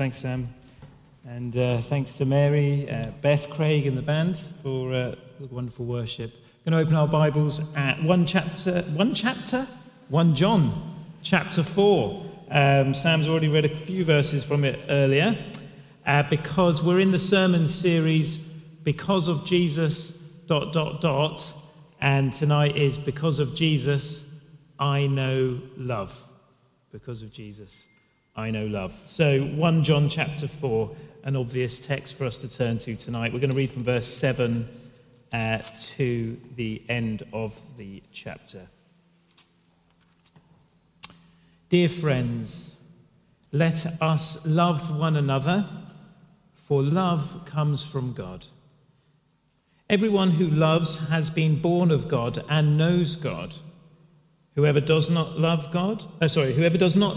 Thanks, Sam. And uh, thanks to Mary, uh, Beth, Craig, and the band for uh, the wonderful worship. We're going to open our Bibles at one chapter, one chapter, one John, chapter four. Um, Sam's already read a few verses from it earlier, uh, because we're in the sermon series because of Jesus. Dot dot dot, and tonight is because of Jesus, I know love. Because of Jesus. I know love. So, 1 John chapter 4, an obvious text for us to turn to tonight. We're going to read from verse 7 uh, to the end of the chapter. Dear friends, let us love one another, for love comes from God. Everyone who loves has been born of God and knows God. Whoever does not love God, uh, sorry, whoever does not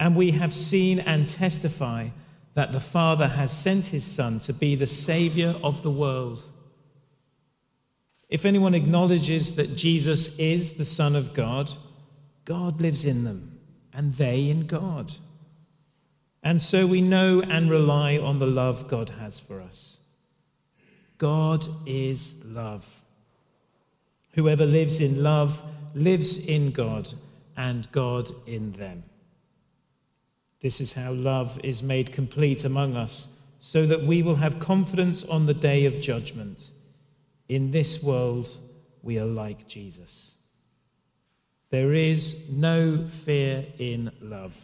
And we have seen and testify that the Father has sent his Son to be the Savior of the world. If anyone acknowledges that Jesus is the Son of God, God lives in them, and they in God. And so we know and rely on the love God has for us. God is love. Whoever lives in love lives in God, and God in them. This is how love is made complete among us, so that we will have confidence on the day of judgment. In this world, we are like Jesus. There is no fear in love.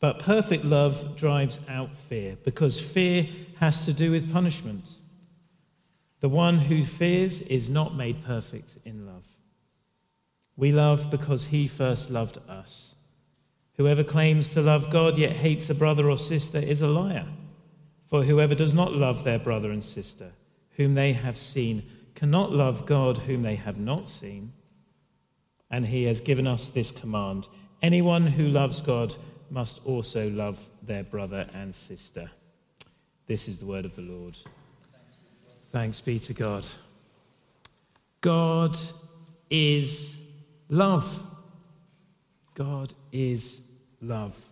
But perfect love drives out fear, because fear has to do with punishment. The one who fears is not made perfect in love. We love because he first loved us. Whoever claims to love God yet hates a brother or sister is a liar. For whoever does not love their brother and sister, whom they have seen, cannot love God whom they have not seen. And he has given us this command anyone who loves God must also love their brother and sister. This is the word of the Lord. Thanks be to God. God is love. God is love.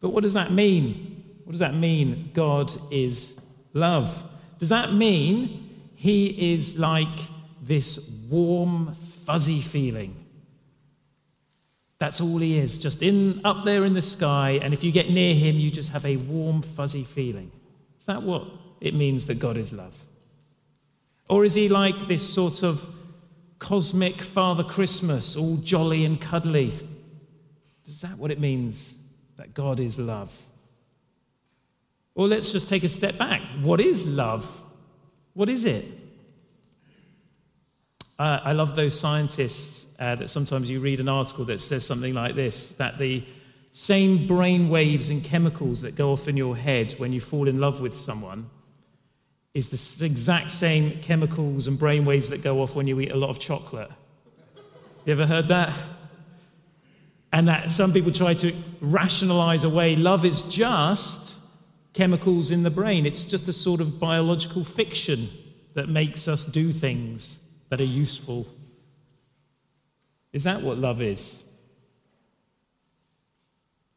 But what does that mean? What does that mean? God is love. Does that mean he is like this warm, fuzzy feeling? That's all he is, just in up there in the sky, and if you get near him, you just have a warm, fuzzy feeling. Is that what it means that God is love? Or is he like this sort of cosmic Father Christmas, all jolly and cuddly, is that what it means that God is love? Or let's just take a step back. What is love? What is it? Uh, I love those scientists uh, that sometimes you read an article that says something like this that the same brain waves and chemicals that go off in your head when you fall in love with someone is the exact same chemicals and brain waves that go off when you eat a lot of chocolate. You ever heard that? And that some people try to rationalize away love is just chemicals in the brain. It's just a sort of biological fiction that makes us do things that are useful. Is that what love is?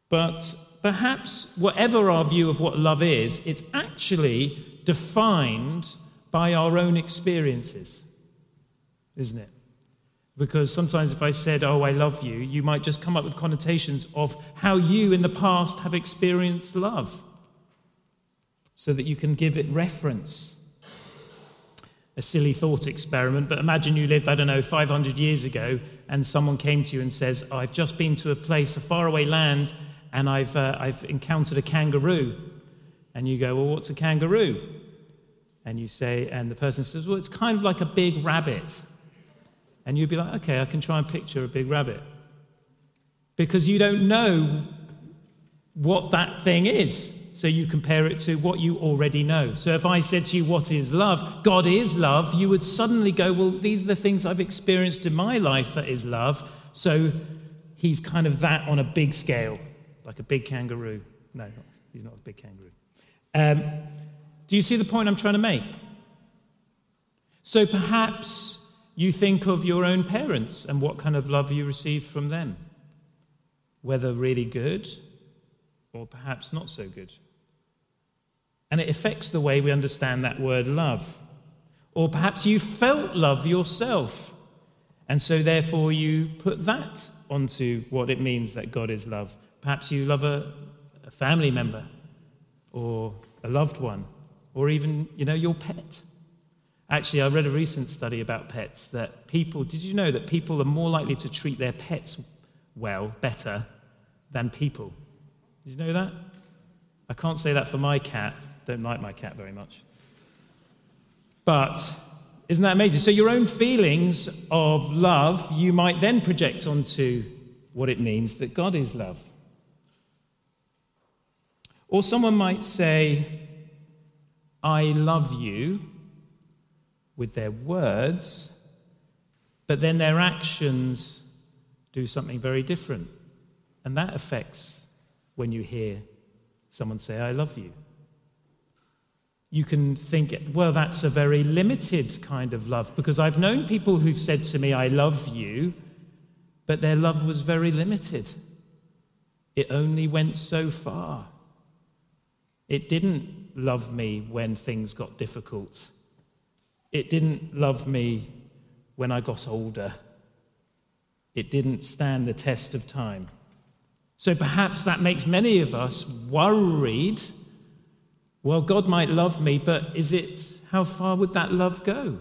But perhaps, whatever our view of what love is, it's actually defined by our own experiences, isn't it? Because sometimes if I said, Oh, I love you, you might just come up with connotations of how you in the past have experienced love. so that you can give it reference. A silly thought experiment, but imagine you lived, I don't know, 500 years ago, and someone came to you and says, I've just been to a place, a faraway land, and I've, uh, I've encountered a kangaroo. And you go, Well, what's a kangaroo? And you say, and the person says, Well, it's kind of like a big rabbit. And you'd be like, Okay, I can try and picture a big rabbit. Because you don't know what that thing is. So you compare it to what you already know. So if I said to you, What is love? God is love, you would suddenly go, Well, these are the things I've experienced in my life that is love. So he's kind of that on a big scale, like a big kangaroo. No, he's not a big kangaroo. Um, do you see the point I'm trying to make? So perhaps you think of your own parents and what kind of love you received from them, whether really good or perhaps not so good. And it affects the way we understand that word love. Or perhaps you felt love yourself, and so therefore you put that onto what it means that God is love. Perhaps you love a, a family member or a loved one, or even, you know, your pet. Actually, I read a recent study about pets that people, did you know that people are more likely to treat their pets well, better, than people? Did you know that? I can't say that for my cat. Don't like my cat very much. But isn't that amazing? So, your own feelings of love, you might then project onto what it means that God is love. Or someone might say, I love you with their words, but then their actions do something very different. And that affects when you hear someone say, I love you. You can think, well, that's a very limited kind of love, because I've known people who've said to me, I love you, but their love was very limited. It only went so far. It didn't love me when things got difficult. It didn't love me when I got older. It didn't stand the test of time. So perhaps that makes many of us worried. Well, God might love me, but is it, how far would that love go?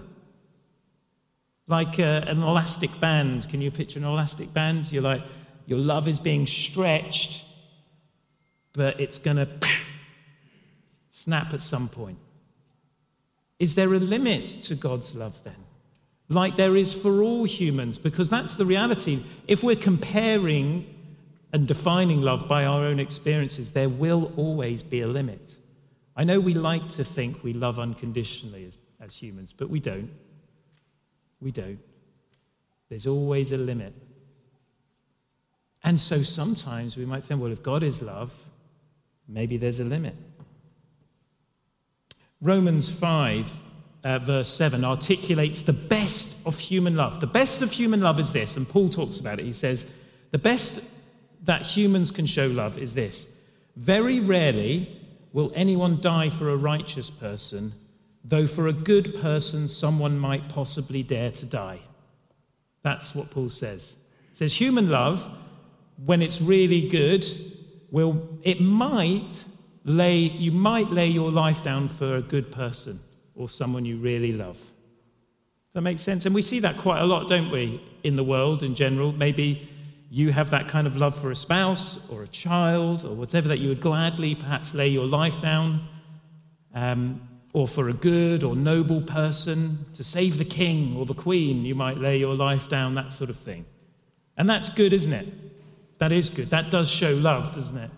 Like uh, an elastic band. Can you picture an elastic band? You're like, your love is being stretched, but it's going to snap at some point. Is there a limit to God's love then? Like there is for all humans, because that's the reality. If we're comparing and defining love by our own experiences, there will always be a limit. I know we like to think we love unconditionally as, as humans, but we don't. We don't. There's always a limit. And so sometimes we might think, well, if God is love, maybe there's a limit. Romans 5, uh, verse 7, articulates the best of human love. The best of human love is this, and Paul talks about it. He says, The best that humans can show love is this very rarely will anyone die for a righteous person, though for a good person someone might possibly dare to die. That's what Paul says. He says human love, when it's really good, will it might lay, you might lay your life down for a good person or someone you really love. That make sense? And we see that quite a lot, don't we, in the world in general? Maybe you have that kind of love for a spouse or a child or whatever that you would gladly perhaps lay your life down, um, or for a good or noble person to save the king or the queen, you might lay your life down, that sort of thing. And that's good, isn't it? That is good. That does show love, doesn't it?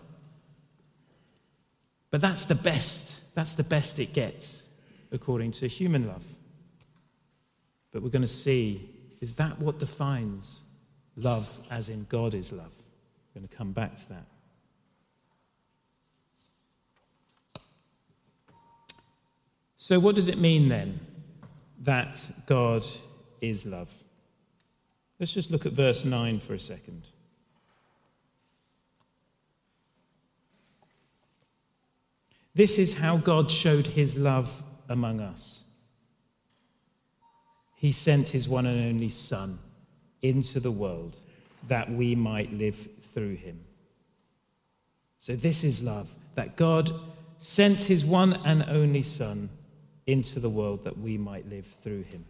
But that's the best. That's the best it gets according to human love. But we're going to see is that what defines love as in God is love? We're going to come back to that. So, what does it mean then that God is love? Let's just look at verse 9 for a second. This is how God showed his love among us. He sent his one and only Son into the world that we might live through him. So, this is love that God sent his one and only Son into the world that we might live through him.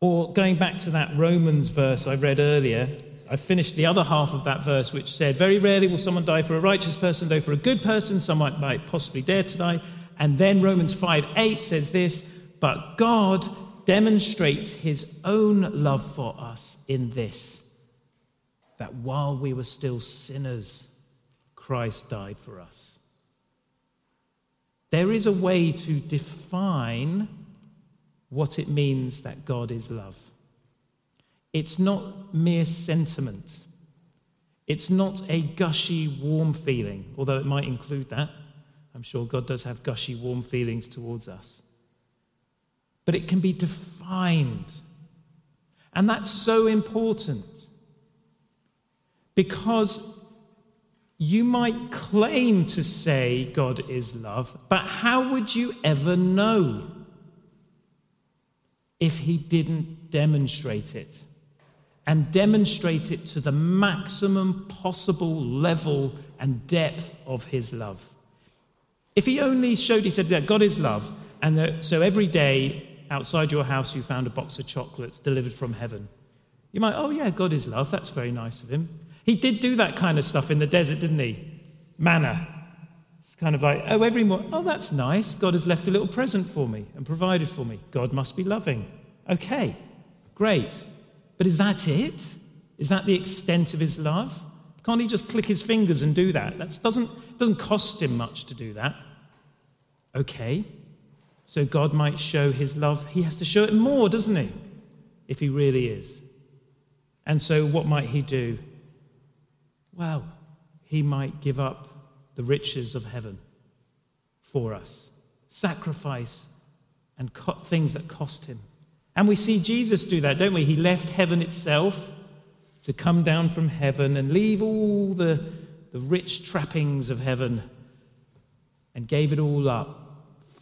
Or going back to that Romans verse I read earlier, I finished the other half of that verse, which said, Very rarely will someone die for a righteous person, though for a good person, someone might possibly dare to die. And then Romans 5 8 says this, But God demonstrates his own love for us in this, that while we were still sinners, Christ died for us. There is a way to define what it means that God is love. It's not mere sentiment. It's not a gushy, warm feeling, although it might include that. I'm sure God does have gushy, warm feelings towards us. But it can be defined. And that's so important because you might claim to say God is love, but how would you ever know if He didn't demonstrate it? And demonstrate it to the maximum possible level and depth of his love. If he only showed, he said that God is love, and that, so every day outside your house you found a box of chocolates delivered from heaven, you might, oh yeah, God is love, that's very nice of him. He did do that kind of stuff in the desert, didn't he? Manna. It's kind of like, oh, every morning, oh, that's nice. God has left a little present for me and provided for me. God must be loving. Okay, great. But is that it? Is that the extent of his love? Can't he just click his fingers and do that? That doesn't, doesn't cost him much to do that. Okay. So God might show his love. He has to show it more, doesn't he? If he really is. And so what might he do? Well, he might give up the riches of heaven for us, sacrifice and co- things that cost him. And we see Jesus do that, don't we? He left heaven itself to come down from heaven and leave all the, the rich trappings of heaven and gave it all up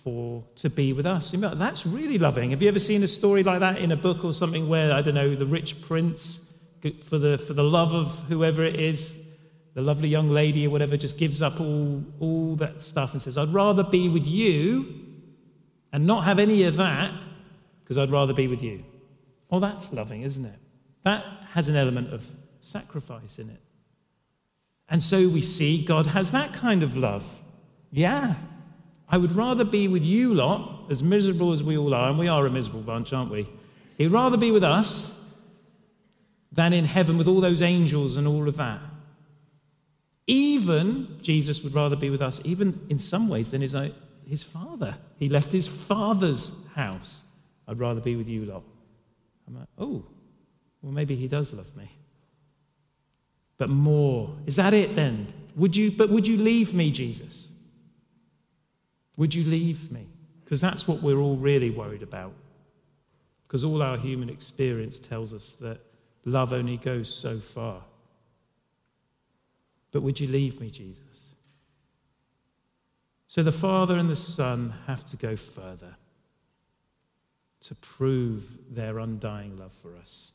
for to be with us. That's really loving. Have you ever seen a story like that in a book or something where, I don't know, the rich prince, for the, for the love of whoever it is, the lovely young lady or whatever, just gives up all, all that stuff and says, I'd rather be with you and not have any of that because I'd rather be with you. Well, that's loving, isn't it? That has an element of sacrifice in it. And so we see God has that kind of love. Yeah, I would rather be with you lot, as miserable as we all are, and we are a miserable bunch, aren't we? He'd rather be with us than in heaven with all those angels and all of that. Even, Jesus would rather be with us, even in some ways, than his, uh, his father. He left his father's house I'd rather be with you lot. I'm like, oh, well, maybe he does love me. But more. Is that it then? Would you, but would you leave me, Jesus? Would you leave me? Because that's what we're all really worried about. Because all our human experience tells us that love only goes so far. But would you leave me, Jesus? So the Father and the Son have to go further to prove their undying love for us.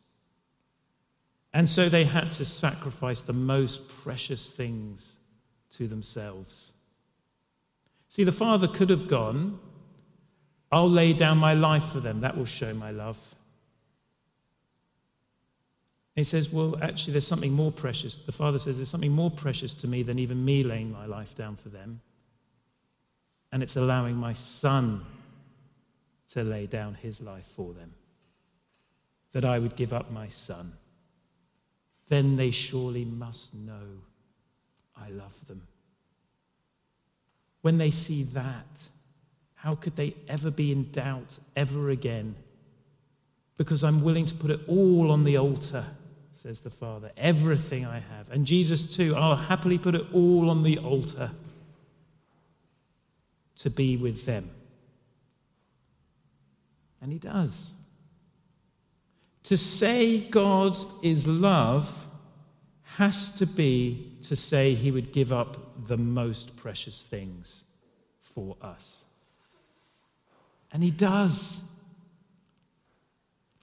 And so they had to sacrifice the most precious things to themselves. See, the father could have gone, I'll lay down my life for them. That will show my love. he says, Well, actually, there's something more precious. The father says, There's something more precious to me than even me laying my life down for them. And it's allowing my son to lay down his life for them, that I would give up my son. Then they surely must know I love them. When they see that, how could they ever be in doubt ever again? Because I'm willing to put it all on the altar, says the Father, everything I have. And Jesus, too, I'll happily put it all on the altar to be with them. And he does. To say God is love has to be to say he would give up the most precious things for us. And he does.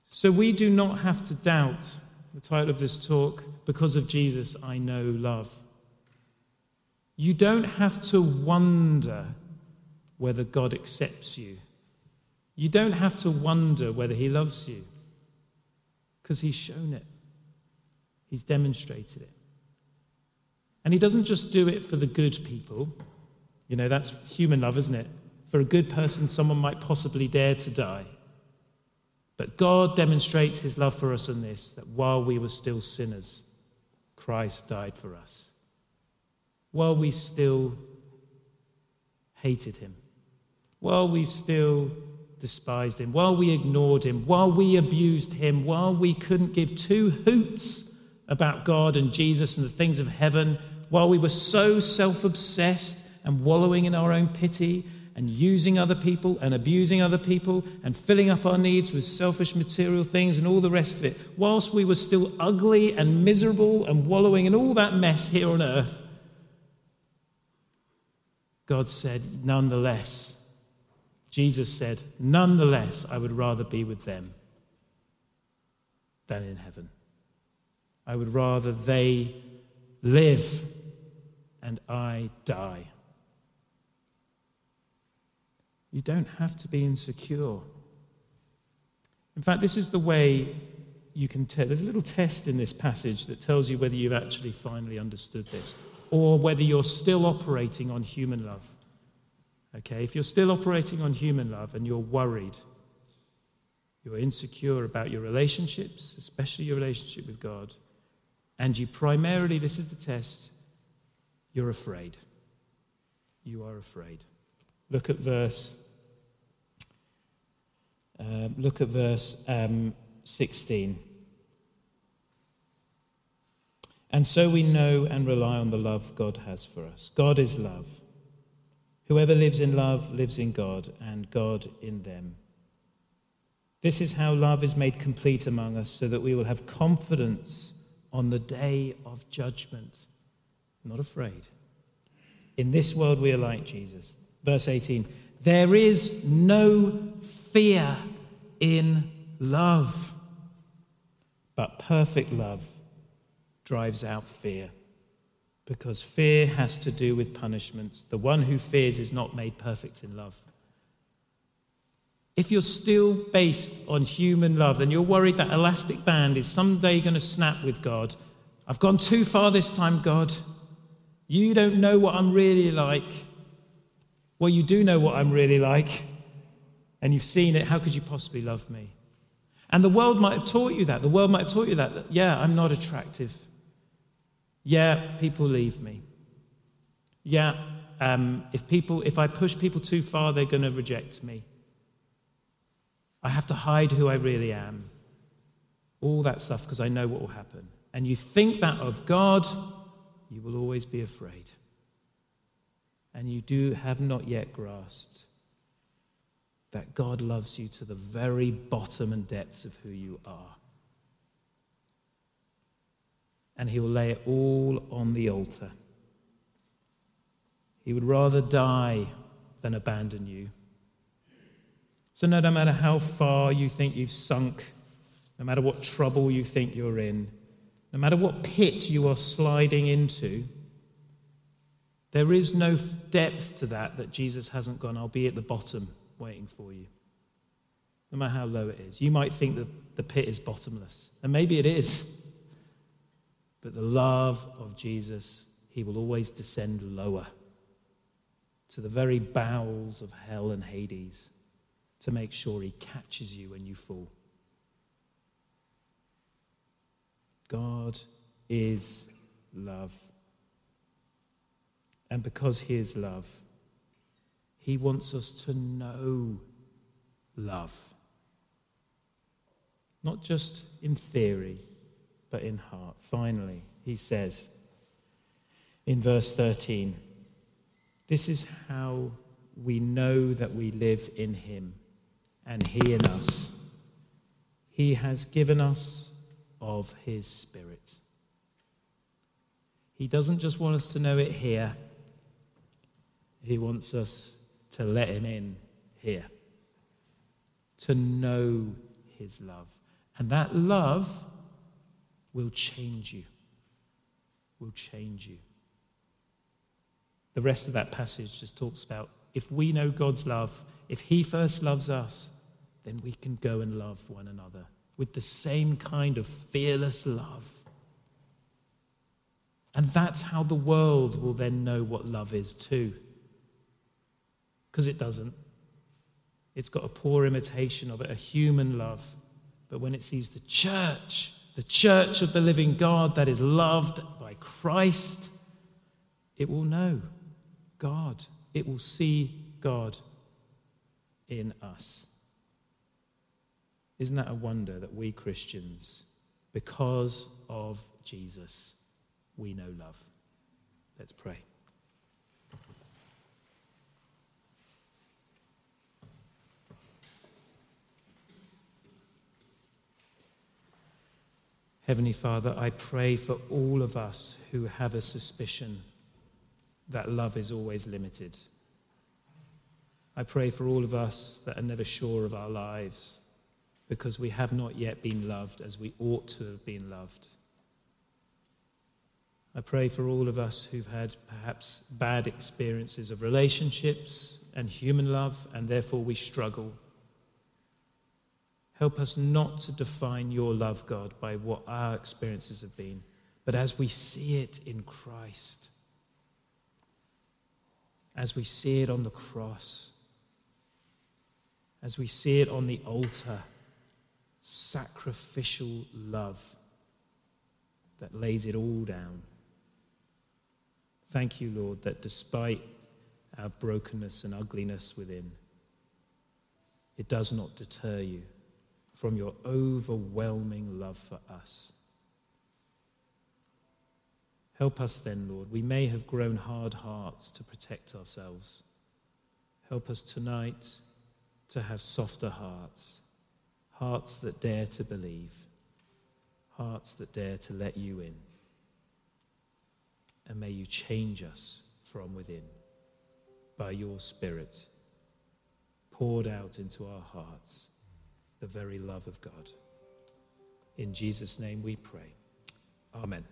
So we do not have to doubt the title of this talk, Because of Jesus, I Know Love. You don't have to wonder whether God accepts you. You don't have to wonder whether He loves you because He's shown it, He's demonstrated it. And He doesn't just do it for the good people. You know, that's human love, isn't it? For a good person, someone might possibly dare to die. But God demonstrates His love for us in this that while we were still sinners, Christ died for us. While we still hated Him, while we still despised him, while we ignored him, while we abused him, while we couldn't give two hoots about God and Jesus and the things of heaven, while we were so self obsessed and wallowing in our own pity and using other people and abusing other people and filling up our needs with selfish material things and all the rest of it, whilst we were still ugly and miserable and wallowing in all that mess here on earth, God said, nonetheless, Jesus said, Nonetheless, I would rather be with them than in heaven. I would rather they live and I die. You don't have to be insecure. In fact, this is the way you can tell. There's a little test in this passage that tells you whether you've actually finally understood this or whether you're still operating on human love. Okay, if you're still operating on human love and you're worried, you're insecure about your relationships, especially your relationship with God, and you primarily, this is the test, you're afraid. You are afraid. Look at verse. Uh, look at verse um, 16. And so we know and rely on the love God has for us. God is love. Whoever lives in love lives in God, and God in them. This is how love is made complete among us, so that we will have confidence on the day of judgment. Not afraid. In this world, we are like Jesus. Verse 18 There is no fear in love, but perfect love drives out fear because fear has to do with punishments. The one who fears is not made perfect in love. If you're still based on human love and you're worried that elastic band is someday going to snap with God, I've gone too far this time, God. You don't know what I'm really like. Well, you do know what I'm really like, and you've seen it. How could you possibly love me? And the world might have taught you that. The world might have taught you that, that yeah, I'm not attractive. Yeah, people leave me. Yeah, um, if people, if I push people too far, they're going to reject me. I have to hide who I really am. All that stuff because I know what will happen. And you think that of God, you will always be afraid. And you do have not yet grasped that God loves you to the very bottom and depths of who you are and he will lay it all on the altar. He would rather die than abandon you. So, no, no matter how far you think you've sunk, no matter what trouble you think you're in, no matter what pit you are sliding into, there is no depth to that that Jesus hasn't gone, I'll be at the bottom waiting for you. No matter how low it is. You might think that the pit is bottomless, and maybe it is. But the love of Jesus, he will always descend lower to the very bowels of hell and Hades to make sure he catches you when you fall. God is love. And because he is love, he wants us to know love. Not just in theory but in heart. Finally, he says in verse 13, This is how we know that we live in him and he in us. He has given us of his spirit. He doesn't just want us to know it here, he wants us to let him in here, to know his love. And that love will change you. Will change you. The rest of that passage just talks about if we know God's love, if He first loves us, then we can go and love one another with the same kind of fearless love. And that's how the world will then know what love is too. Because it doesn't. It's got a poor imitation of it, a human love. But when it sees the church, the church of the living God that is loved by Christ, it will know God. It will see God in us. Isn't that a wonder that we Christians, because of Jesus, we know love? Let's pray. Heavenly Father, I pray for all of us who have a suspicion that love is always limited. I pray for all of us that are never sure of our lives because we have not yet been loved as we ought to have been loved. I pray for all of us who've had perhaps bad experiences of relationships and human love, and therefore we struggle Help us not to define your love, God, by what our experiences have been, but as we see it in Christ, as we see it on the cross, as we see it on the altar, sacrificial love that lays it all down. Thank you, Lord, that despite our brokenness and ugliness within, it does not deter you from your overwhelming love for us. Help us then, Lord. We may have grown hard hearts to protect ourselves. Help us tonight to have softer hearts, hearts that dare to believe, hearts that dare to let you in. And may you change us from within by your Spirit poured out into our hearts the very love of God. In Jesus' name we pray. Amen.